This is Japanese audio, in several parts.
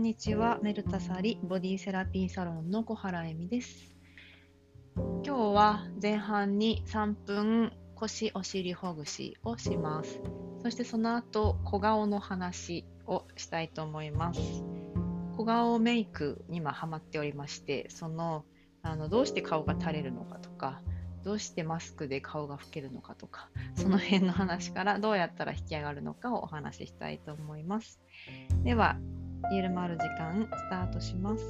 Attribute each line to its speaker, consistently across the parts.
Speaker 1: んにちは。メルタサリボディセラピーサロンの小原恵美です。今日は前半に3分腰お尻ほぐしをします。そしてその後、小顔の話をしたいと思います。小顔メイクに今ハマっておりまして、そのあのどうして顔が垂れるのかとか、どうしてマスクで顔が老けるのかとか、その辺の話からどうやったら引き上がるのかをお話ししたいと思います。では、ゆるまる時間スタートします。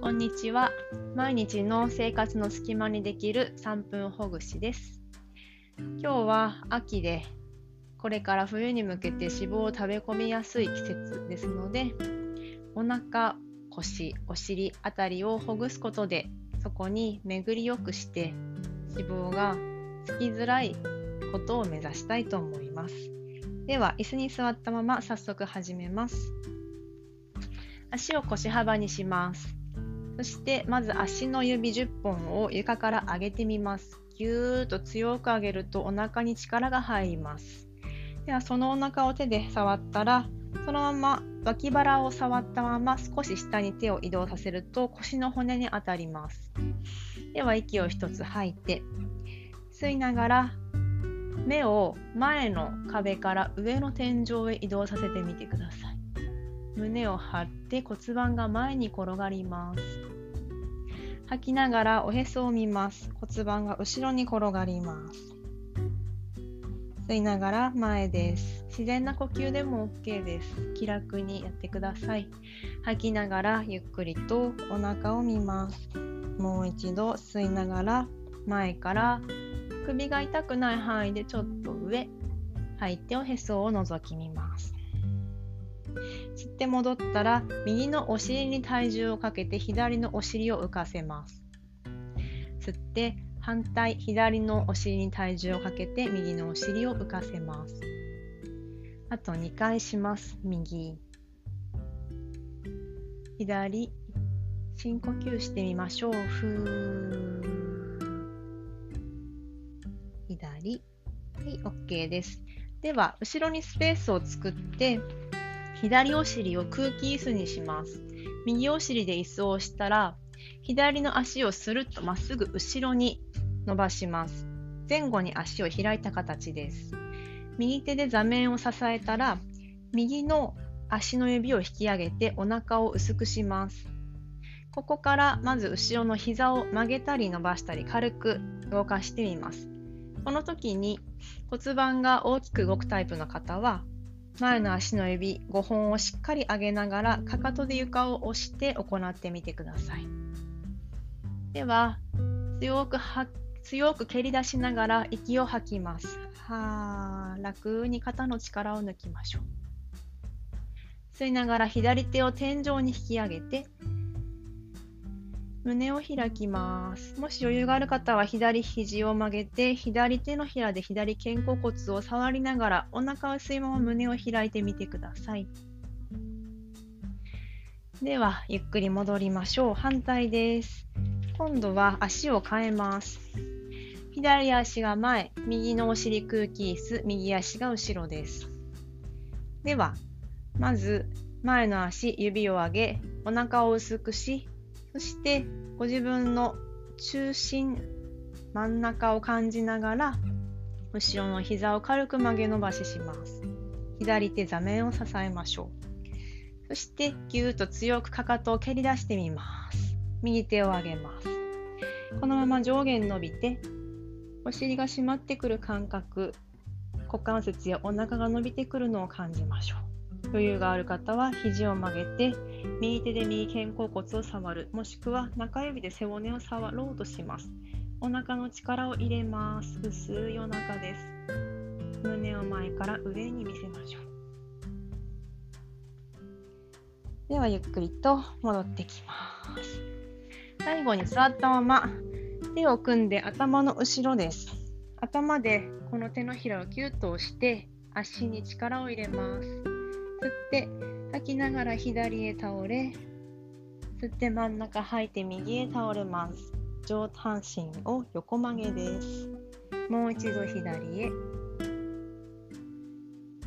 Speaker 1: こんにちは。毎日の生活の隙間にできる3分ほぐしです。今日は秋でこれから冬に向けて脂肪を食べ込みやすい季節ですのでお腹、腰、お尻あたりをほぐすことでそこに巡りよくして脂肪がつきづらいことを目指したいと思います。では椅子に座ったまま早速始めます。足を腰幅にします。そしてまず足の指10本を床から上げてみます。ぎゅーっと強く上げるとお腹に力が入ります。ではそのお腹を手で触ったらそのまま脇腹を触ったまま少し下に手を移動させると腰の骨に当たります。では息を一つ吐いて吸いながら目を前の壁から上の天井へ移動させてみてください。胸を張って骨盤が前に転がります。吐きながらおへそを見ます。骨盤が後ろに転がります。吸いながら前です。自然な呼吸でも OK です。気楽にやってください。吐きながらゆっくりとお腹を見ます。もう一度吸いながら前から首が痛くない範囲でちょっと上。吐いておへそを覗き見ます。吸って戻ったら右のお尻に体重をかけて左のお尻を浮かせます。吸って反対左のお尻に体重をかけて右のお尻を浮かせます。あと2回します。右、左、深呼吸してみましょう。ふー左、はい、OK です。では、後ろにスペースを作って、左お尻を空気椅子にします。右お尻で椅子を押したら、左の足をスルッとまっすぐ後ろに伸ばします。前後に足を開いた形です。右手で座面を支えたら、右の足の指を引き上げてお腹を薄くします。ここからまず後ろの膝を曲げたり伸ばしたり軽く動かしてみます。この時に骨盤が大きく動くタイプの方は前の足の指5本をしっかり上げながらかかとで床を押して行ってみてください。では強く強く蹴り出しながら息を吐きます。はー楽に肩の力を抜きましょう。吸いながら左手を天井に引き上げて胸を開きます。もし余裕がある方は左肘を曲げて左手のひらで左肩甲骨を触りながらお腹を薄いまま胸を開いてみてください。ではゆっくり戻りましょう。反対です。今度は足を変えます。左足が前、右のお尻空気椅子、右足が後ろです。では、まず前の足、指を上げ、お腹を薄くし、そしてご自分の中心、真ん中を感じながら、後ろの膝を軽く曲げ伸ばしします。左手座面を支えましょう。そしてぎゅーっと強くかかとを蹴り出してみます。右手を上げます。このまま上下に伸びて、お尻が締まってくる感覚、股関節やお腹が伸びてくるのを感じましょう。余裕がある方は肘を曲げて、右手で右肩甲骨を触る、もしくは中指で背骨を触ろうとします。お腹の力を入れます。薄いお腹です。胸を前から上に見せましょう。ではゆっくりと戻ってきます。最後に座ったまま手を組んで頭の後ろです。頭でこの手のひらをキュッと押して足に力を入れます。吸って吐きながら左へ倒れ吸って真ん中吐いて右へ倒れます。上半身を横曲げです。もう一度左へ。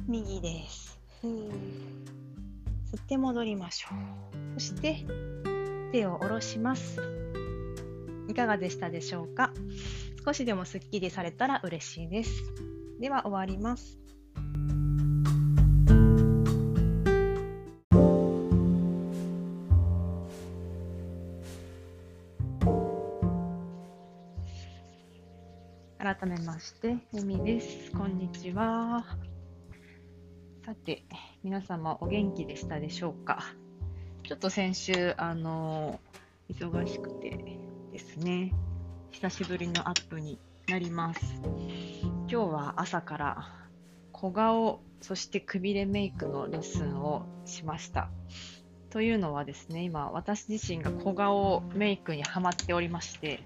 Speaker 1: 右です。吸って戻りましょう。そして手を下ろします。いかがでしたでしょうか？少しでもすっきりされたら嬉しいです。では終わります。改めまして、えみです。こんにちは。さて、皆様お元気でしたでしょうか？ちょっと先週、あの忙しくてですね、久しぶりのアップになります。今日は朝から小顔、そしてくびれメイクのレッスンをしました。というのはですね、今私自身が小顔メイクにハマっておりまして、っ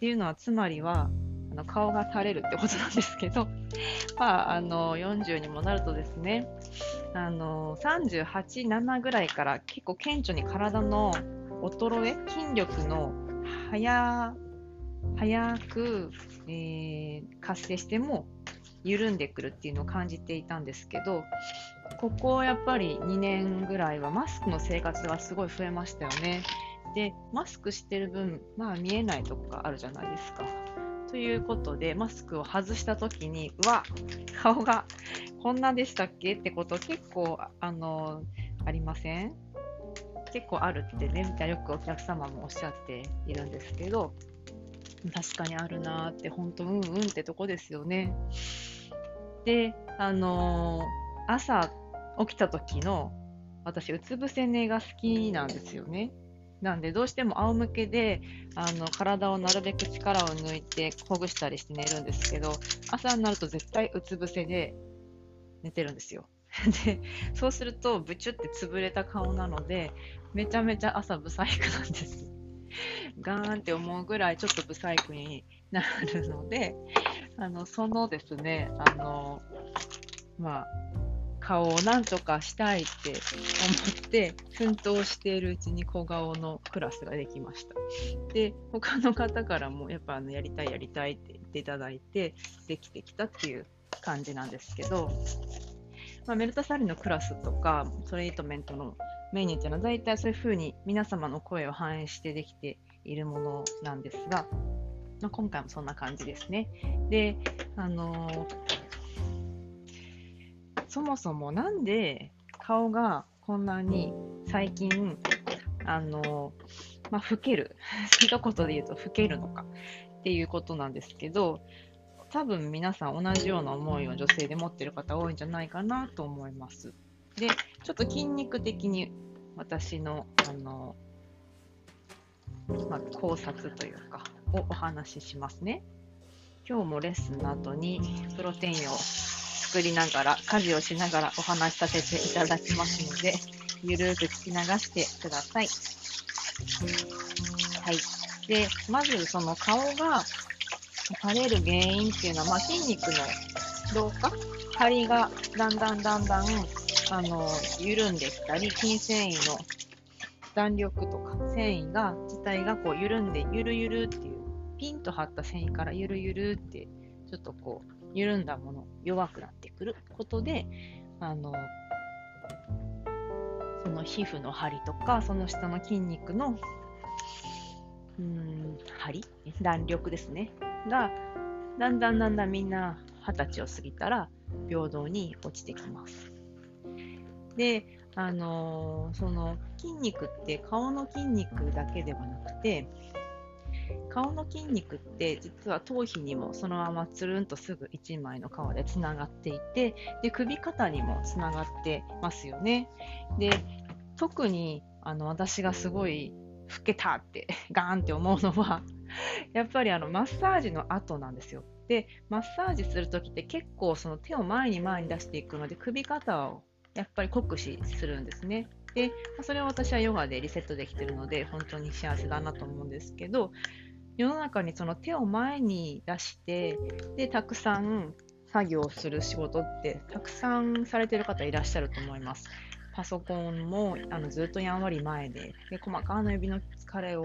Speaker 1: ていうのはつまりはあの顔が垂れるってことなんですけど、まあ、あの40にもなるとですねあの38、7ぐらいから結構顕著に体の衰え筋力の早く、えー、活性しても緩んでくるっていうのを感じていたんですけどここやっぱり2年ぐらいはマスクの生活がすごい増えましたよね。でマスクしてる分、まあ、見えないとこがあるじゃないですか。ということで、マスクを外したときに、うわ、顔がこんなでしたっけ？ってこと結構、あの、ありません？結構あるってね、よくお客様もおっしゃっているんですけど、確かにあるなーって、本当、うんうんってとこですよね。で、あのー、朝起きた時の、私、うつ伏せ寝が好きなんですよね。なんでどうしても仰向けであの体をなるべく力を抜いてほぐしたりして寝るんですけど朝になると絶対うつ伏せで寝てるんですよ。でそうするとブチュって潰れた顔なのでめちゃめちゃ朝ブサイクなんです。ガーンって思うぐらいちょっとブサイクになるのであのそのですねあのまあ顔をなんとかしたいって思って奮闘しているうちに小顔のクラスができました。で、他の方からもやっぱあのやりたいやりたいって言っていただいてできてきたっていう感じなんですけど、まあ、メルタサリのクラスとかトレートメントのメニューっていうのは大体そういうふうに皆様の声を反映してできているものなんですが、まあ、今回もそんな感じですね。で、あのーそもそもなんで顔がこんなに最近、あの、まあ、老ける。一言で言うと老けるのかっていうことなんですけど、多分皆さん同じような思いを女性で持ってる方多いんじゃないかなと思います。で、ちょっと筋肉的に私の、あの、まあ、考察というか、をお話ししますね。今日もレッスンの後にプロテインを作りながら、家事をしながらお話しさせていただきますので、ゆるーく聞き流してください。はい。で、まずその顔が垂れる原因っていうのは、まあ、筋肉の老化？張りがだんだんだんだん、あの、緩んできたり、筋繊維の弾力とか繊維が、自体がこう緩んで、ゆるゆるっていう、ピンと張った繊維からゆるゆるって、ちょっとこう、緩んだもの、弱くなってくることで、あの、その皮膚の張りとか、その下の筋肉の、うん、張り弾力ですね。が、だんだんだんだんみんな二十歳を過ぎたら平等に落ちてきます。で、あのー、その筋肉って顔の筋肉だけではなくて、顔の筋肉って実は頭皮にもそのままつるんとすぐ1枚の皮でつながっていてで首肩にもつながってますよね。で特にあの私がすごい老けたって ガーンって思うのは やっぱりあのマッサージの後なんですよ。でマッサージするときって結構その手を前に前に出していくので首肩をやっぱり酷使するんですね。で、それは私はヨガでリセットできてるので、本当に幸せだなと思うんですけど、世の中にその手を前に出して、で、たくさん作業する仕事ってたくさんされてる方いらっしゃると思います。
Speaker 2: パソコンもあのずっとやんわり前でで細かな指の疲れを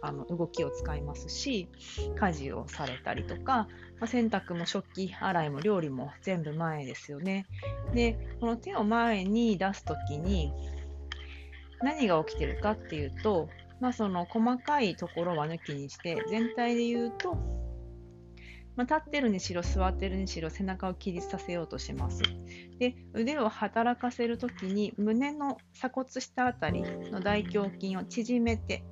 Speaker 2: あの動きを使いますし家事をされたりとか、まあ、洗濯も食器洗いも料理も全部前ですよね。でこの手を前に出す時に何が起きてるかっていうと、まあ、その細かいところは抜きにして全体で言うとまあ、立ってるにしろ座ってるにしろ背中を起立させようとします。で腕を働かせるときに胸の鎖骨下あたりの大胸筋を縮めて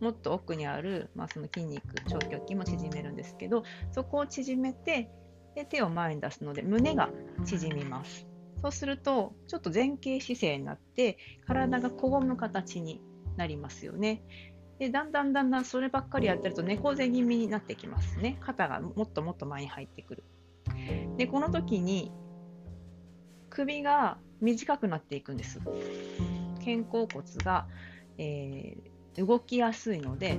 Speaker 2: もっと奥にある、まあ、その筋肉長胸筋も縮めるんですけどそこを縮めてで手を前に出すので胸が縮みます。そうするとちょっと前傾姿勢になって体がこごむ形になりますよね。でだんだんだんだんそればっかりやってると猫背気味になってきますね。肩がもっともっと前に入ってくる。でこの時に首が短くなっていくんです。肩甲骨が、えー、動きやすいので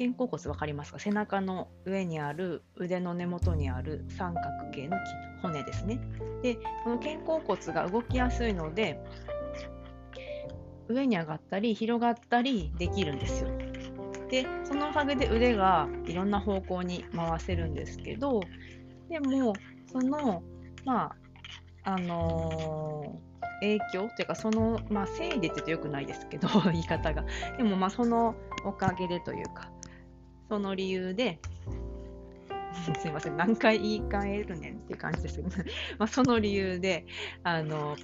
Speaker 2: 肩甲骨分かりますか？背中の上にある腕の根元にある三角形の骨ですね。でこの肩甲骨が動きやすいので上に上がったり広がったりできるんですよ。でそのおかげで腕がいろんな方向に回せるんですけどでもそのまああのー、影響というかその、まあ、せいでって言うとよくないですけど 言い方が。でもまあそのおかげでというかその理由ですいません何回言い換えるねんっていう感じですけど、まあ、その理由であの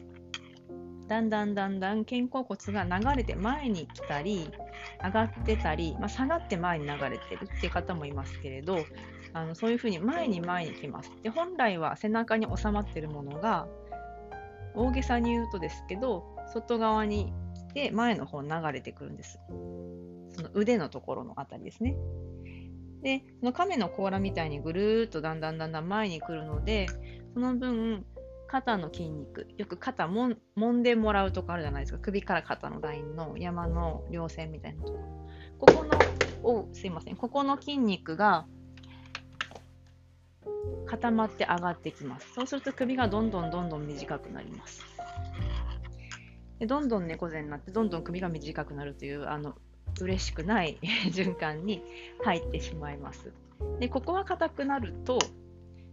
Speaker 2: だんだんだんだん肩甲骨が流れて前に来たり上がってたり、まあ、下がって前に流れてるっていう方もいますけれどあのそういうふうに前に前に来ます。で本来は背中に収まってるものが大げさに言うとですけど外側に来て前の方に流れてくるんです。その腕のところのあたりですね。でその亀の甲羅みたいにぐるーっとだんだんだんだん前に来るのでその分肩の筋肉よく肩もんもんでもらうとこあるじゃないですか。首から肩のラインの山の稜線みたいなとこ。ここのおすいません。ここの筋肉が固まって上がってきます。そうすると首がどんどんどんどん短くなります。でどんどん猫背になってどんどん首が短くなるというあの嬉しくない 循環に入ってしまいます。でここが硬くなると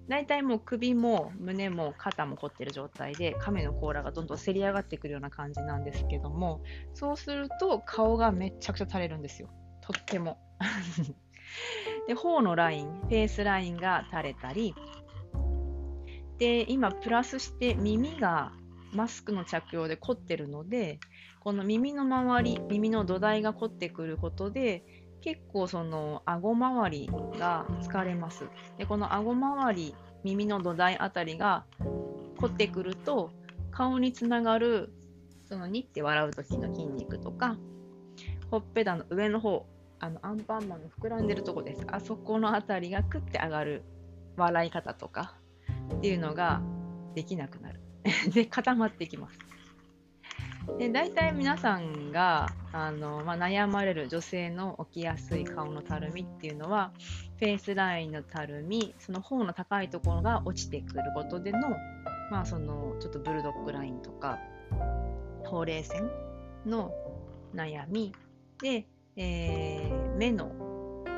Speaker 2: 大体もう首も胸も肩も凝ってる状態で亀の甲羅がどんどんせり上がってくるような感じなんですけどもそうすると顔がめちゃくちゃ垂れるんですよ。とっても。で頬のラインフェイスラインが垂れたりで今プラスして耳がマスクの着用で凝ってるのでこの耳の周り耳の土台が凝ってくることで結構その顎周りが疲れます。でこの顎周り耳の土台あたりが凝ってくると顔につながるそのにって笑う時の筋肉とかほっぺたの上の方あのアンパンマンの膨らんでるとこです。あそこの辺りがクッて上がる笑い方とかっていうのができなくなる。で固まっていきますで大体皆さんがあの、まあ、悩まれる女性の起きやすい顔のたるみっていうのはフェイスラインのたるみその方の高いところが落ちてくることでの,、まあ、そのちょっとブルドッグラインとかほうれい線の悩み。で、えー、目の、え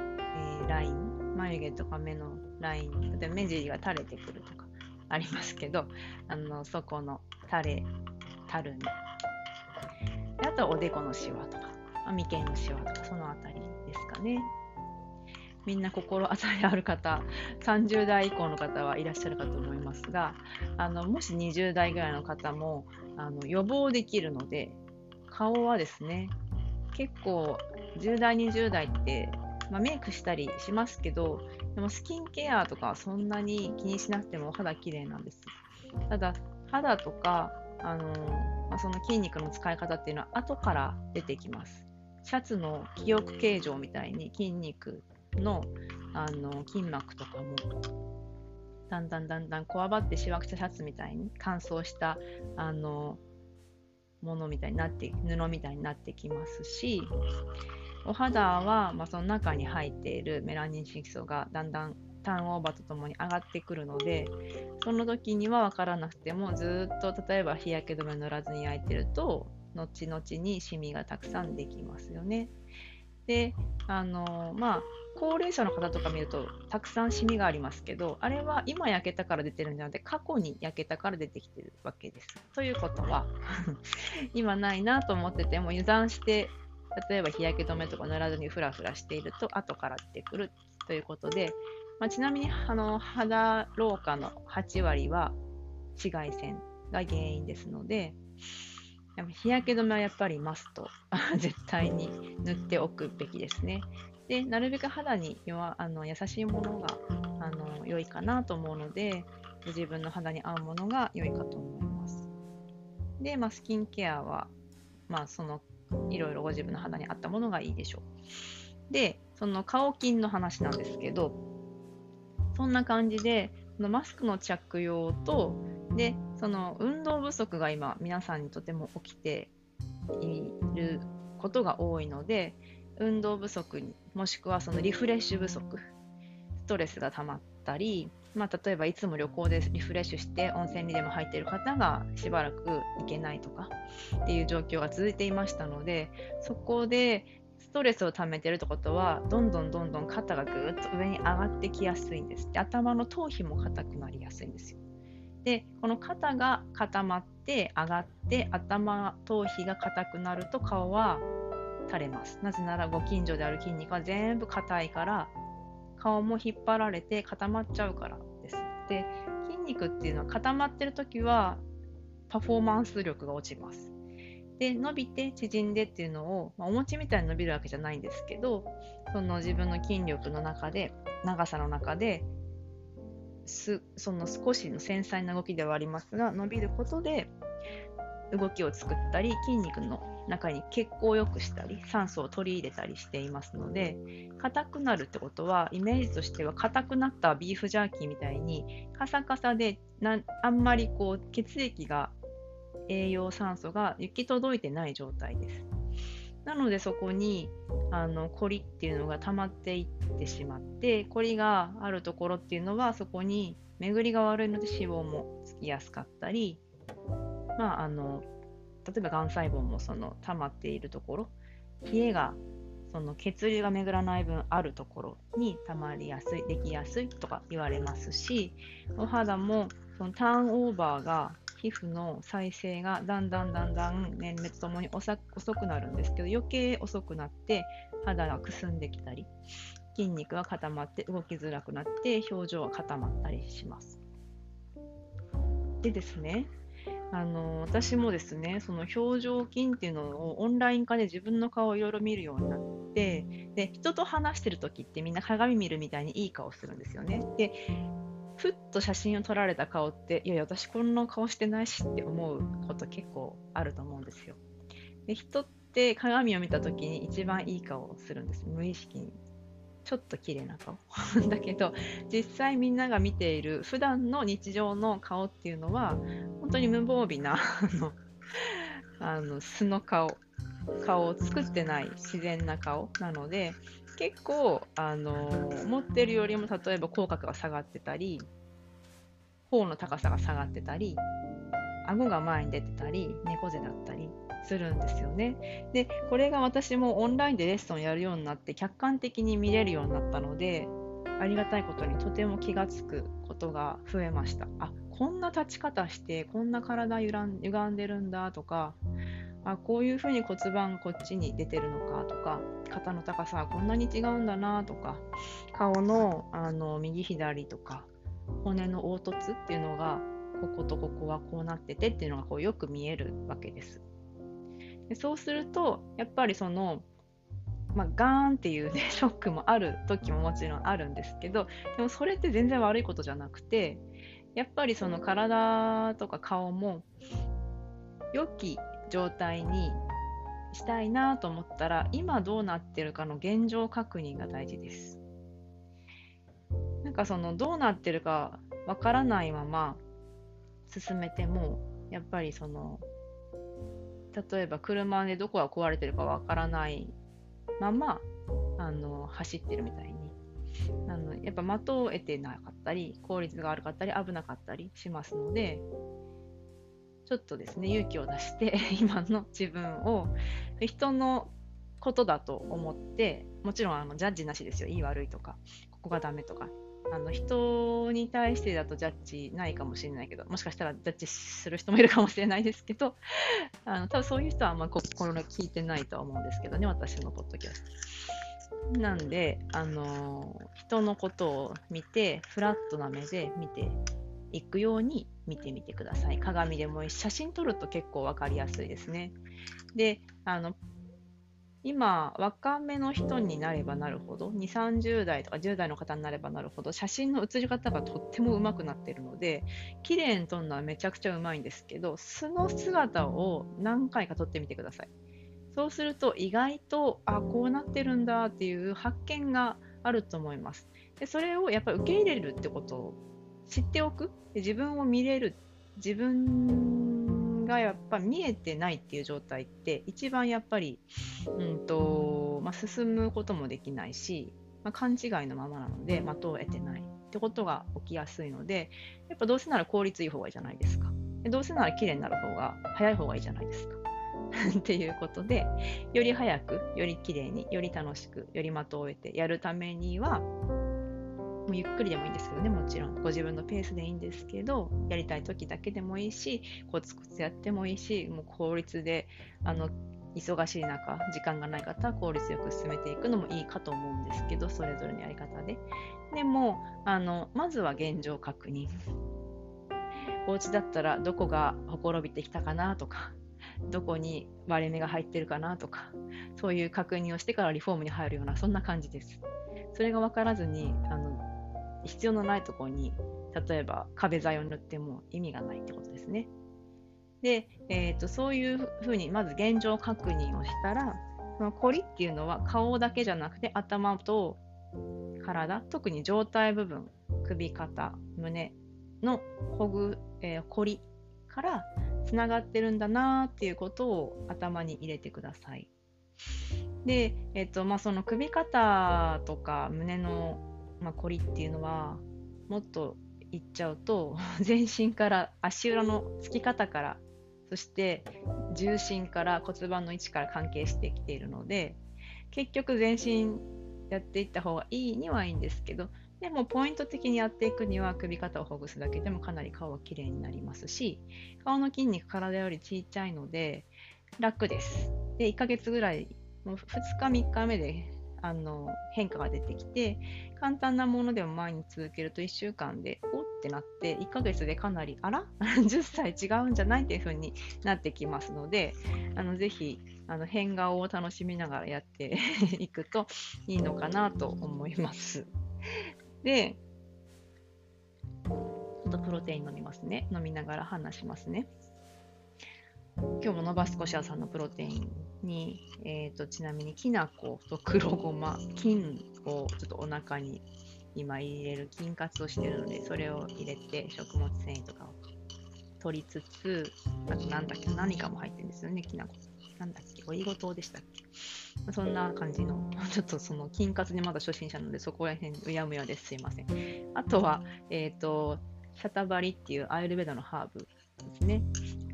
Speaker 2: ー、ライン眉毛とか目のライン例えば目尻が垂れてくるとかありますけどあのそこの垂れたるみ。あとはおでこのシワとか、眉間のシワとか、そのあたりですかね。みんな心当たりある方、30代以降の方はいらっしゃるかと思いますが、あのもし20代ぐらいの方もあの予防できるので、顔はですね、結構10代、20代って、まあ、メイクしたりしますけど、でもスキンケアとかはそんなに気にしなくても肌綺麗なんです。ただ、肌とかあのまあ、その筋肉の使い方っていうのは後から出てきます。シャツの記憶形状みたいに筋肉のあの筋膜とかもだんだんだんだんこわばってしわくちゃシャツみたいに乾燥したあのものみたいになって布みたいになってきますしお肌は、まあ、その中に入っているメラニン色素がだんだんターンオーバーとともに上がってくるのでその時には分からなくてもずっと例えば日焼け止め塗らずに焼いてると後々にシミがたくさんできますよね。であのまあ高齢者の方とか見るとたくさんシミがありますけどあれは今焼けたから出てるんじゃなくて過去に焼けたから出てきてるわけです。ということは 今ないなと思ってても油断して例えば日焼け止めとか塗らずにフラフラしていると後から出てくるということで、まあ、ちなみにあの肌老化の8割は紫外線が原因ですのででも日焼け止めはやっぱりマスト 絶対に塗っておくべきですね。でなるべく肌に弱あの優しいものがあの良いかなと思うのでご自分の肌に合うものが良いかと思います。で、まあ、スキンケアは、まあ、そのいろいろご自分の肌に合ったものがいいでしょう。で、その顔筋の話なんですけど、そんな感じで、マスクの着用と、で、その運動不足が今、皆さんにとても起きていることが多いので、運動不足にもしくはそのリフレッシュ不足ストレスが溜まったり、まあ、例えばいつも旅行でリフレッシュして温泉にでも入っている方がしばらく行けないとかっていう状況が続いていましたのでそこでストレスを溜めてるってことはどんどんどんどん肩がぐーっと上に上がってきやすいんですで頭の頭皮も硬くなりやすいんですよでこの肩が固まって上がって頭頭皮が硬くなると顔は垂れます。なぜならご近所である筋肉は全部硬いから顔も引っ張られて固まっちゃうからです。で筋肉っていうのは固まってる時はパフォーマンス力が落ちます。で伸びて縮んでっていうのを、まあ、お餅みたいに伸びるわけじゃないんですけどその自分の筋力の中で長さの中ですその少しの繊細な動きではありますが伸びることで動きを作ったり筋肉の中に血行を良くしたり酸素を取り入れたりしていますので硬くなるってことはイメージとしては硬くなったビーフジャーキーみたいにカサカサでなあんまりこう血液が栄養酸素が行き届いてない状態です。なのでそこにあのコリっていうのが溜まっていってしまってコリがあるところっていうのはそこに巡りが悪いので脂肪もつきやすかったりまああの例えばがん細胞もその溜まっているところ冷えがその血流が巡らない分あるところに溜まりやすいできやすいとか言われますしお肌もそのターンオーバーが皮膚の再生がだんだんだんだん年齢とともに遅くなるんですけど余計遅くなって肌がくすんできたり筋肉が固まって動きづらくなって表情が固まったりします。でですねあの私もですねその表情筋っていうのをオンライン化で自分の顔をいろいろ見るようになってで人と話してる時ってみんな鏡見るみたいにいい顔するんですよね。でふっと写真を撮られた顔っていやいや私こんな顔してないしって思うこと結構あると思うんですよ。で人って鏡を見た時に一番いい顔をするんです。無意識に。ちょっと綺麗な顔。だけど実際みんなが見ている普段の日常の顔っていうのは本当に無防備なあの素の顔。顔を作ってない自然な顔なので結構あの思ってるよりも例えば口角が下がってたり頬の高さが下がってたり顎が前に出てたり猫背だったりするんですよね。で、これが私もオンラインでレッスンをやるようになって客観的に見れるようになったので、ありがたいことにとても気がつくことが増えました。あ、こんな立ち方して、こんな体ゆらん歪んでるんだとか、あ、こういうふうに骨盤こっちに出てるのかとか、肩の高さはこんなに違うんだなとか、顔のあの右左とか、骨の凹凸っていうのがこことここはこうなっててっていうのがこうよく見えるわけです。でそうするとやっぱりその、まあ、ガーンっていう、ね、ショックもある時ももちろんあるんですけどでもそれって全然悪いことじゃなくてやっぱりその体とか顔も良き状態にしたいなと思ったら今どうなってるかの現状確認が大事です。なんかそのどうなってるかわからないまま進めてもやっぱりその例えば車でどこが壊れてるかわからないままあの走ってるみたいにあのやっぱ的を得てなかったり効率が悪かったり危なかったりしますのでちょっとですね勇気を出して 今の自分を人のことだと思ってもちろんあのジャッジなしですよいい悪いとかここがダメとかあの人に対してだとジャッジないかもしれないけどもしかしたらジャッジする人もいるかもしれないですけど あの多分そういう人はあんま心聞いてないとは思うんですけどね私のポッドキャスト。なんで、あの人のことを見てフラットな目で見ていくように見てみてください。鏡でもいいし写真撮ると結構分かりやすいですね。であの今、若めの人になればなるほど、2、30代とか10代の方になればなるほど、写真の写り方がとっても上手くなってるので、綺麗に撮るのはめちゃくちゃうまいんですけど、素の姿を何回か撮ってみてください。そうすると、意外と、あ、こうなってるんだっていう発見があると思います。でそれをやっぱり受け入れるってこと知っておく、自分を見れる、自分がやっぱ見えてないっていう状態って一番やっぱり、うんとまあ、進むこともできないし、まあ、勘違いのままなので的を得てないってことが起きやすいのでやっぱどうせなら効率いい方がいいじゃないですか。どうせなら綺麗になる方が早い方がいいじゃないですか。っていうことでより早くより綺麗により楽しくより的を得てやるためにはもうゆっくりでもいいんですけどね、もちろん。ご自分のペースでいいんですけど、やりたい時だけでもいいし、コツコツやってもいいし、もう効率で、あの、忙しい中、時間がない方は効率よく進めていくのもいいかと思うんですけど、それぞれのやり方で。でも、あの、まずは現状確認。お家だったらどこがほころびてきたかなとか、どこに割れ目が入ってるかなとか、そういう確認をしてからリフォームに入るような、そんな感じです。それが分からずに、あの必要のないところに例えば壁材を塗っても意味がないってことですね。で、えーと、そういうふうにまず現状確認をしたらそのコリっていうのは顔だけじゃなくて頭と体特に上体部分首肩胸のほぐ、えー、コリからつながってるんだなっていうことを頭に入れてください。で、えーとまあ、その首肩とか胸のまあ、コリっていうのはもっと言っちゃうと 全身から足裏のつき方からそして重心から骨盤の位置から関係してきているので結局全身やっていった方がいいにはいいんですけどでもポイント的にやっていくには首肩をほぐすだけでもかなり顔はきれいになりますし顔の筋肉体よりちっちゃいので楽です。で1ヶ月ぐらいもう2日3日目であの変化が出てきて簡単なものでも毎日続けると1週間でおってなって1ヶ月でかなりあら？10歳違うんじゃないっていう風になってきますのであのぜひあの変顔を楽しみながらやって いくといいのかなと思います。で、ちょっとプロテイン飲みますね。飲みながら話しますね。今日もノバスコシアさんのプロテインに、えーと、ちなみにきな粉と黒ごま、金をちょっとお腹に今入れる菌活をしてるので、それを入れて食物繊維とかを取りつつ、あとなんだっけ、何かも入ってるんですよね、きな粉。なんだっけ、オリゴ糖でしたっけ。そんな感じの、ちょっとその菌活にまだ初心者なので、そこら辺うやむやです。すいません。あとは、えっ、ー、と、シャタバリっていうアイルベダのハーブですね。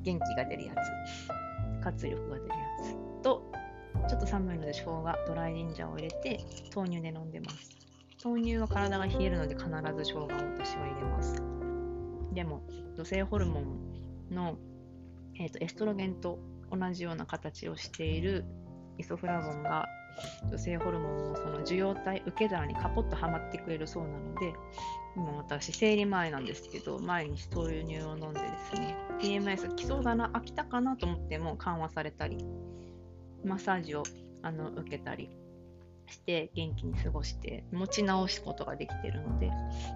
Speaker 2: 元気が出るやつ、活力が出るやつと、ちょっと寒いので生姜、ドライジンジャーを入れて豆乳で飲んでます。豆乳は体が冷えるので必ず生姜を私は入れます。でも、女性ホルモンの、えーと、エストロゲンと同じような形をしているイソフラボンが女性ホルモンをその受容体受け皿にカポッとはまってくれるそうなので今私生理前なんですけど毎日豆乳を飲んでですね PMS 来そうだな飽きたかなと思っても緩和されたりマッサージをあの受けたりして元気に過ごして持ち直すことができているので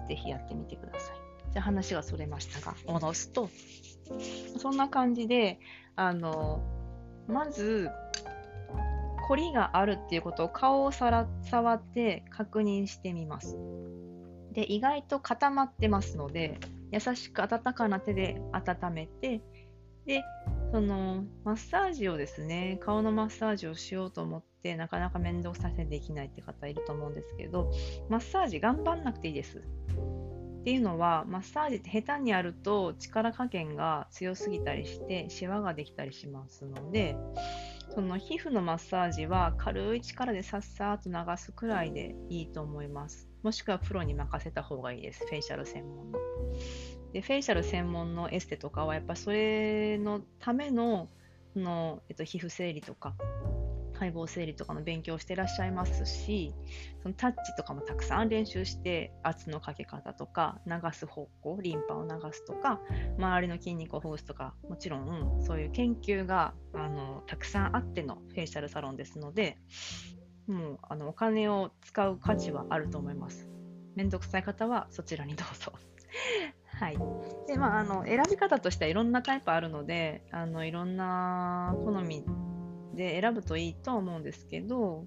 Speaker 2: ぜひやってみてください。じゃあ話がそれましたが戻すとそんな感じであのまず凝りがあるっていうことを顔を触って確認してみます。で、意外と固まってますので、優しく温かな手で温めて、で、そのマッサージをですね、顔のマッサージをしようと思ってなかなか面倒くさくてできないって方いると思うんですけどマッサージ頑張んなくていいです。っていうのはマッサージって下手にやると力加減が強すぎたりしてシワができたりしますのでその皮膚のマッサージは軽い力でさっさと流すくらいでいいと思います。もしくはプロに任せた方がいいです。フェイシャル専門の。で、フェイシャル専門のエステとかはやっぱそれのためのの、えっと、皮膚生理とか解剖生理とかの勉強をしてらっしゃいますしそのタッチとかもたくさん練習して圧のかけ方とか流す方向リンパを流すとか周りの筋肉をほぐすとかもちろんそういう研究があのたくさんあってのフェイシャルサロンですのでもうあのお金を使う価値はあると思います。めんどくさい方はそちらにどうぞ。はいでまあ、あの選び方としてはいろんなタイプあるのであのいろんな好みで選ぶといいとは思うんですけど、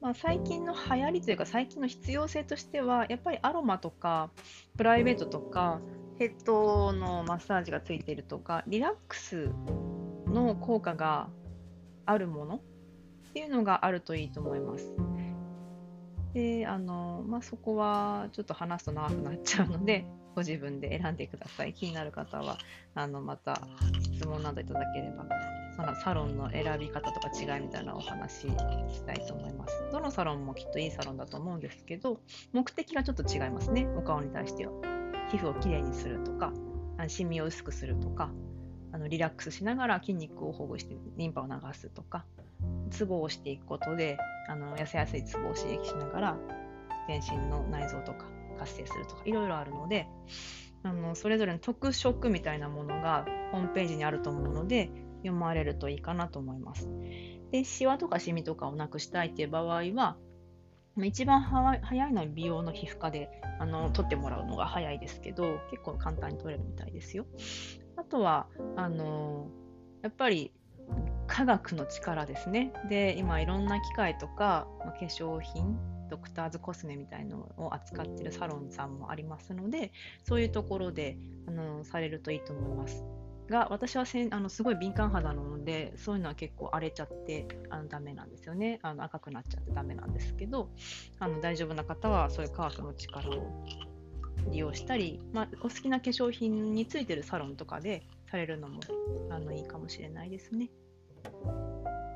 Speaker 2: まあ、最近の流行りというか最近の必要性としてはやっぱりアロマとかプライベートとかヘッドのマッサージがついているとかリラックスの効果があるものっていうのがあるといいと思います。であの、まあ、そこはちょっと話すと長くなっちゃうのでご自分で選んでください。気になる方はあのまた質問などいただければそのサロンの選び方とか違いみたいなお話ししたいと思います。どのサロンもきっといいサロンだと思うんですけど、目的がちょっと違いますね、お顔に対しては。皮膚をきれいにするとか、シミを薄くするとか、あのリラックスしながら筋肉をほぐしてリンパを流すとか、ツボをしていくことであの痩せやすいツボを刺激しながら全身の内臓とか活性するとかいろいろあるのであのそれぞれの特色みたいなものがホームページにあると思うので読まれるといいかなと思います。で、シワとかシミとかをなくしたいっていう場合は、一番早いのは美容の皮膚科であの取ってもらうのが早いですけど、結構簡単に取れるみたいですよ。あとは、あのやっぱり科学の力ですね。で、今いろんな機械とか、ま化粧品、ドクターズコスメみたいのを扱ってるサロンさんもありますので、そういうところであのされるといいと思います。が私はせんあのすごい敏感肌なのでそういうのは結構荒れちゃってあのダメなんですよねあの赤くなっちゃってダメなんですけどあの大丈夫な方はそういう科学の力を利用したり、まあ、お好きな化粧品についてるサロンとかでされるのもあのいいかもしれないですね。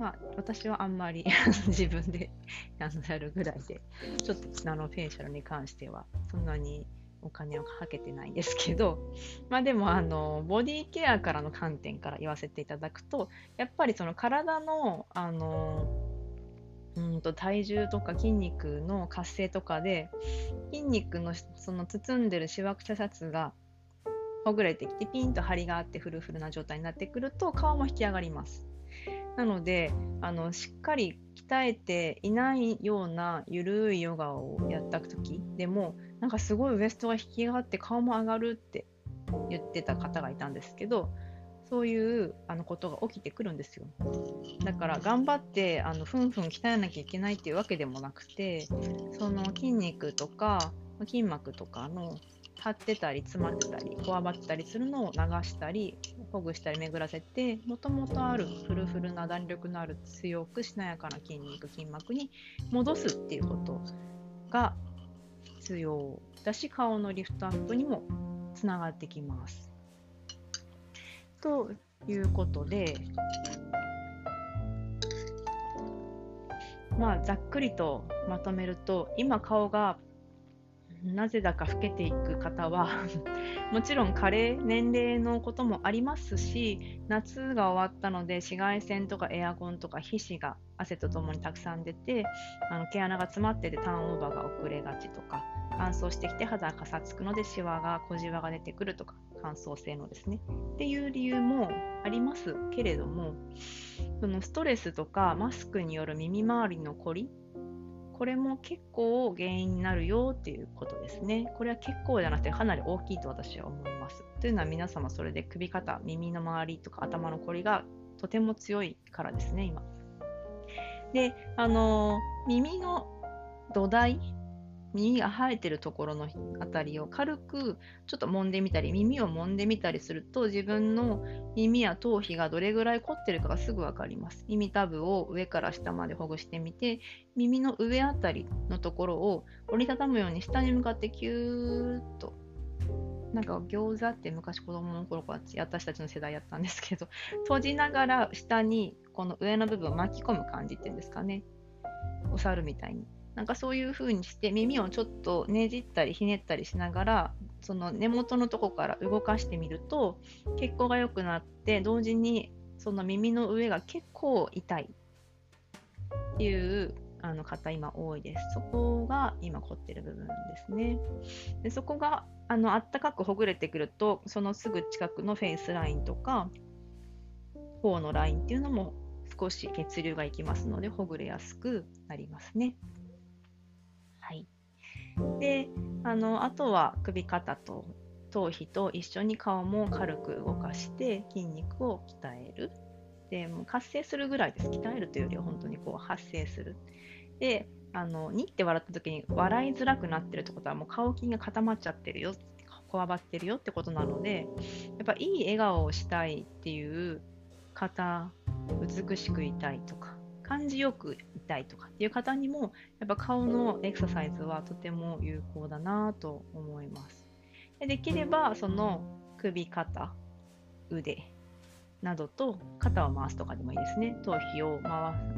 Speaker 2: まあ、私はあんまり 自分で やるぐらいで、ちょっとあのフェイシャルに関してはそんなにお金をかけてないんですけど、まあでもあのボディケアからの観点から言わせていただくとやっぱりその体のあのうんと体重とか筋肉の活性とかで筋肉のその包んでるしわくちゃシャツがほぐれてきてピンと張りがあってフルフルな状態になってくると顔も引き上がります。なのであのしっかり鍛えていないようなゆるいヨガをやった時でもなんかすごいウエストが引き上がって顔も上がるって言ってた方がいたんですけどそういうあのことが起きてくるんですよ。だから頑張ってあのふんふん鍛えなきゃいけないっていうわけでもなくてその筋肉とか筋膜とかの張ってたり詰まってたりこわばったりするのを流したりほぐしたり巡らせてもともとあるフルフルな弾力のある強くしなやかな筋肉筋膜に戻すっていうことが必要だし顔のリフトアップにもつながってきます。ということでまあざっくりとまとめると今顔がなぜだか老けていく方は もちろん加齢年齢のこともありますし夏が終わったので紫外線とかエアコンとか皮脂が汗とともにたくさん出てあの毛穴が詰まっててターンオーバーが遅れがちとか乾燥してきて肌がかさつくのでシワが小じわが出てくるとか乾燥性のですね。っていう理由もありますけれどもそのストレスとかマスクによる耳周りのこりこれも結構原因になるよっていうことですね。これは結構じゃなくてかなり大きいと私は思います。というのは皆様それで首肩、耳の周りとか頭のこりがとても強いからですね、今。で、あの耳の土台耳が生えてるところのあたりを軽くちょっと揉んでみたり耳を揉んでみたりすると自分の耳や頭皮がどれぐらい凝ってるかがすぐ分かります。耳たぶを上から下までほぐしてみて耳の上あたりのところを折りたたむように下に向かってキューッとなんか餃子って昔子供の頃から私たちの世代やったんですけど閉じながら下にこの上の部分を巻き込む感じっていうんですかね。お猿みたいに。なんかそういう風にして耳をちょっとねじったりひねったりしながらその根元のとこから動かしてみると血行が良くなって同時にその耳の上が結構痛いっていうあの方今多いです。そこが今凝ってる部分ですね。でそこがあの暖かくほぐれてくるとそのすぐ近くのフェイスラインとか頬のラインっていうのも少し血流がいきますのでほぐれやすくなりますね。であのあとは首肩と頭皮と一緒に顔も軽く動かして筋肉を鍛える。でもう活性するぐらいです。鍛えるというよりは本当にこう発生する。で、あのにって笑った時に笑いづらくなってるってことはもう顔筋が固まっちゃってるよ、こわばってるよってことなので、やっぱいい笑顔をしたいっていう方、美しくいたいとか、感じよく痛いとかっていう方にもやっぱ顔のエクササイズはとても有効だなと思います。でできればその首肩腕などと肩を回すとかでもいいですね。頭皮を回、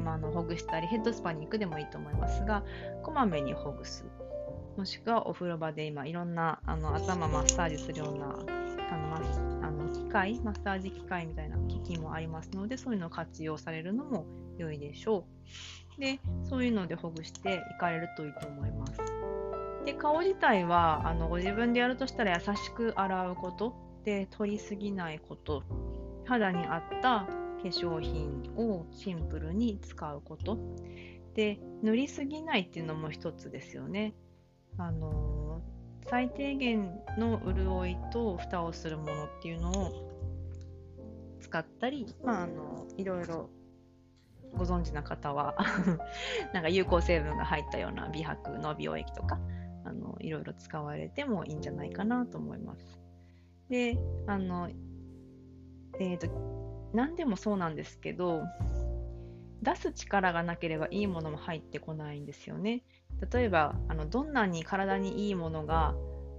Speaker 2: まあのほぐしたりヘッドスパに行くでもいいと思いますがこまめにほぐす。もしくはお風呂場で今いろんなあの頭マッサージするようなあのあの機械マッサージ機械みたいな機器もありますのでそういうのを活用されるのも良いでしょう。で、そういうのでほぐしていかれるといいと思います。で、顔自体はあのご自分でやるとしたら優しく洗うこと、で、取りすぎないこと、肌に合った化粧品をシンプルに使うこと、で、塗りすぎないっていうのも一つですよね。あの最低限の潤いと蓋をするものっていうのを使ったり、まあ、あのいろいろご存知な方は なんか有効成分が入ったような美白の美容液とかあのいろいろ使われてもいいんじゃないかなと思います。であのえーと、何でもそうなんですけど出す力がなければいいものも入ってこないんですよね。例えばあのどんなに体にいいものが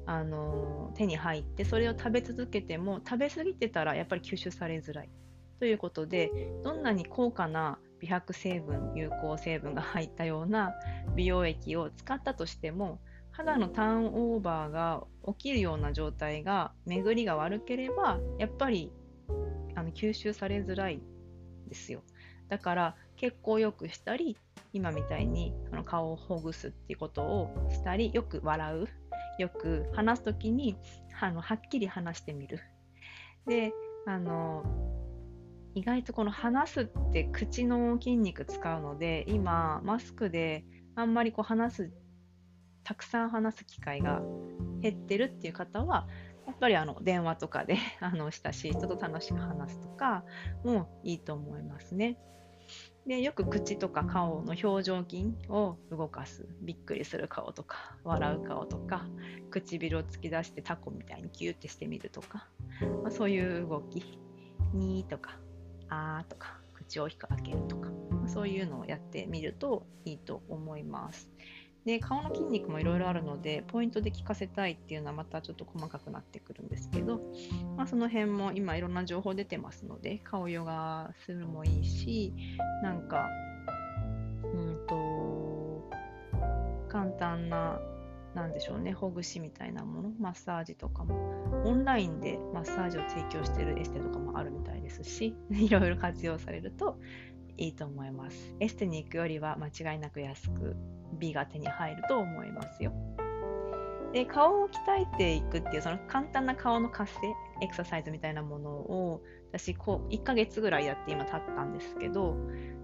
Speaker 2: あの手に入ってそれを食べ続けても食べ過ぎてたらやっぱり吸収されづらいということでどんなに高価な美白成分有効成分が入ったような美容液を使ったとしても肌のターンオーバーが起きるような状態が巡りが悪ければやっぱりあの吸収されづらいですよだから血行を良くしたり今みたいにあの顔をほぐすっていうことをしたりよく笑う。よく話す時にあのはっきり話してみる。であの意外とこの話すって口の筋肉使うので今マスクであんまりこう話すたくさん話す機会が減ってるっていう方はやっぱりあの電話とかで あの親しい人と楽しく話すとかもいいと思いますね。でよく口とか顔の表情筋を動かすびっくりする顔とか笑う顔とか唇を突き出してタコみたいにキューってしてみるとか、まあ、そういう動きにとかあーとか口を開けるとかまそういうのをやってみるといいと思います。で顔の筋肉もいろいろあるのでポイントで効かせたいっていうのはまたちょっと細かくなってくるんですけど、まあ、その辺も今いろんな情報出てますので顔ヨガするもいいしなんかうんと簡単ななんでしょうね、ほぐしみたいなもの、マッサージとかも、オンラインでマッサージを提供してるエステとかもあるみたいですし、いろいろ活用されるといいと思います。エステに行くよりは間違いなく安く美が手に入ると思いますよ。で顔を鍛えていくっていうその簡単な顔の活性エクササイズみたいなものを私こう1ヶ月ぐらいやって今経ったんですけど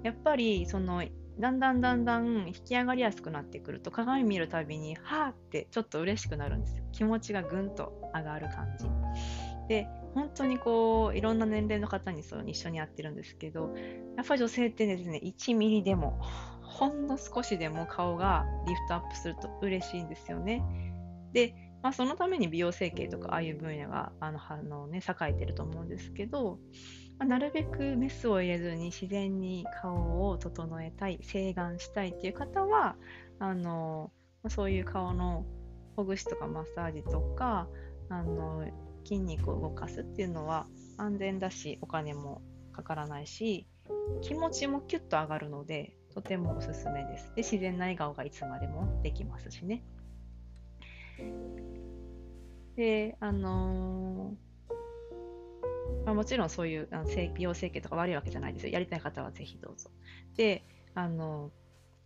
Speaker 2: やっぱりそのだんだんだんだん引き上がりやすくなってくると鏡見るたびにはーってちょっと嬉しくなるんですよ気持ちがぐんと上がる感じで本当にこういろんな年齢の方にそう一緒にやってるんですけどやっぱり女性ってですね1ミリでもほんの少しでも顔がリフトアップすると嬉しいんですよね。で、まあ、そのために美容整形とかああいう分野があのあの、ね、栄えてると思うんですけど、まあ、なるべくメスを入れずに自然に顔を整えたい整顔したいっていう方はあのそういう顔のほぐしとかマッサージとかあの筋肉を動かすっていうのは安全だしお金もかからないし気持ちもキュッと上がるのでとてもおすすめです。で自然な笑顔がいつまでもできますしね。で、あのー、まあ、もちろんそういうあの美容整形とか悪いわけじゃないですよ。やりたい方はぜひどうぞ。で、あの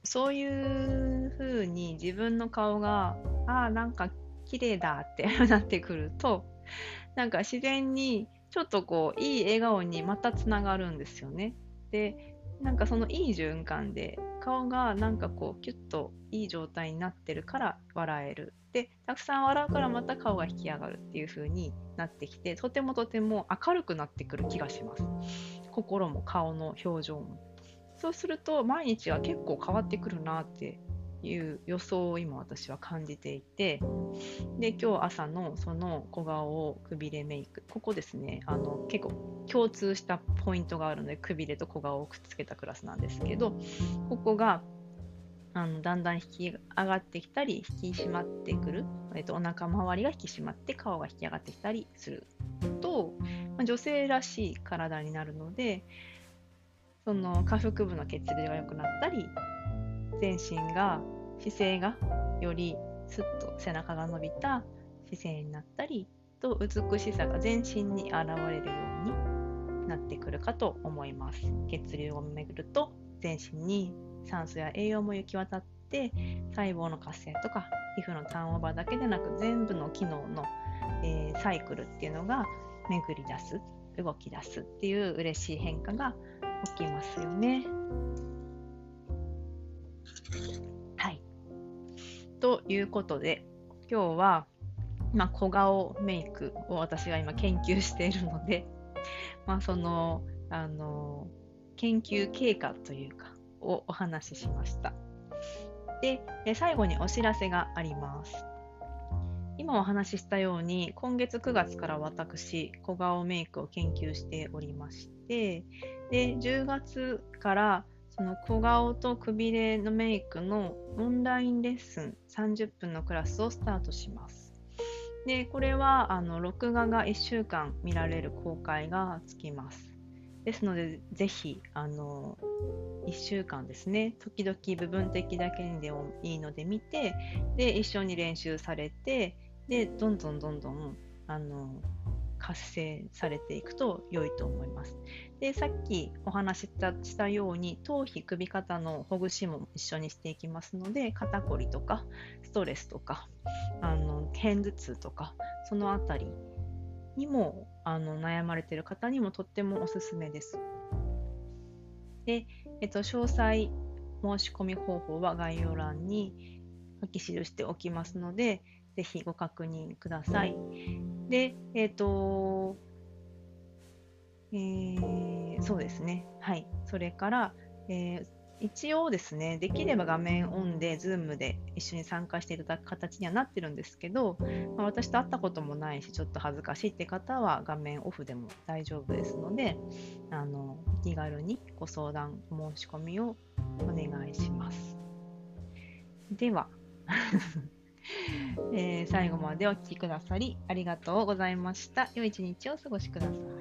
Speaker 2: そういうふうに自分の顔が、ああ、なんか綺麗だって なってくると、なんか自然にちょっとこう、いい笑顔にまたつながるんですよね。で、なんかそのいい循環で顔がなんかこうキュッといい状態になってるから笑える。でたくさん笑うからまた顔が引き上がるっていう風になってきてとてもとても明るくなってくる気がします。心も顔の表情も。そうすると毎日は結構変わってくるなっていう予想を今私は感じていてで今日朝のその小顔をくびれメイクここですねあの結構共通したポイントがあるのでくびれと小顔をくっつけたクラスなんですけどここがあのだんだん引き上がってきたり引き締まってくる、えっと、お腹周りが引き締まって顔が引き上がってきたりすると、まあ、女性らしい体になるのでその下腹部の血流が良くなったり全身が姿勢がよりスッと背中が伸びた姿勢になったりと美しさが全身に現れるようになってくるかと思います。血流を巡ると全身に酸素や栄養も行き渡って細胞の活性とか皮膚のターンオーバーだけでなく全部の機能の、えー、サイクルっていうのが巡り出す。動き出す。っていう嬉しい変化が起きます。よね。ということで、今日は、まあ、小顔メイクを私が今研究しているので、まあ、その、あの、研究経過というか、をお話ししました。で、最後にお知らせがあります。今お話ししたように、今月9月から私、小顔メイクを研究しておりまして、で、10月からその小顔とくびれのメイクのオンラインレッスン30分のクラスをスタートします。で、これはあの録画が1週間見られる公開がつきます。ですので、ぜひ、あの、1週間ですね、時々部分的だけでもいいので見て、で、一緒に練習されて、で、どんどんどんどん、あの、活性されていくと良いと思います。でさっきお話ししたように頭皮首肩のほぐしも一緒にしていきますので肩こりとかストレスとかあの片頭痛とかそのあたりにもあの悩まれている方にもとってもおすすめです。で、えっと、詳細申し込み方法は概要欄に書き記しておきますので、ぜひご確認ください。で、えっ、と、えー、そうですね。はい。それから、えー、一応ですね、できれば画面オンで、Zoom で一緒に参加していただく形にはなってるんですけど、まあ、私と会ったこともないし、ちょっと恥ずかしいって方は画面オフでも大丈夫ですので、あの気軽にご相談、申し込みをお願いします。ではえー、最後までお聴きくださりありがとうございました。良い一日をお過ごしください。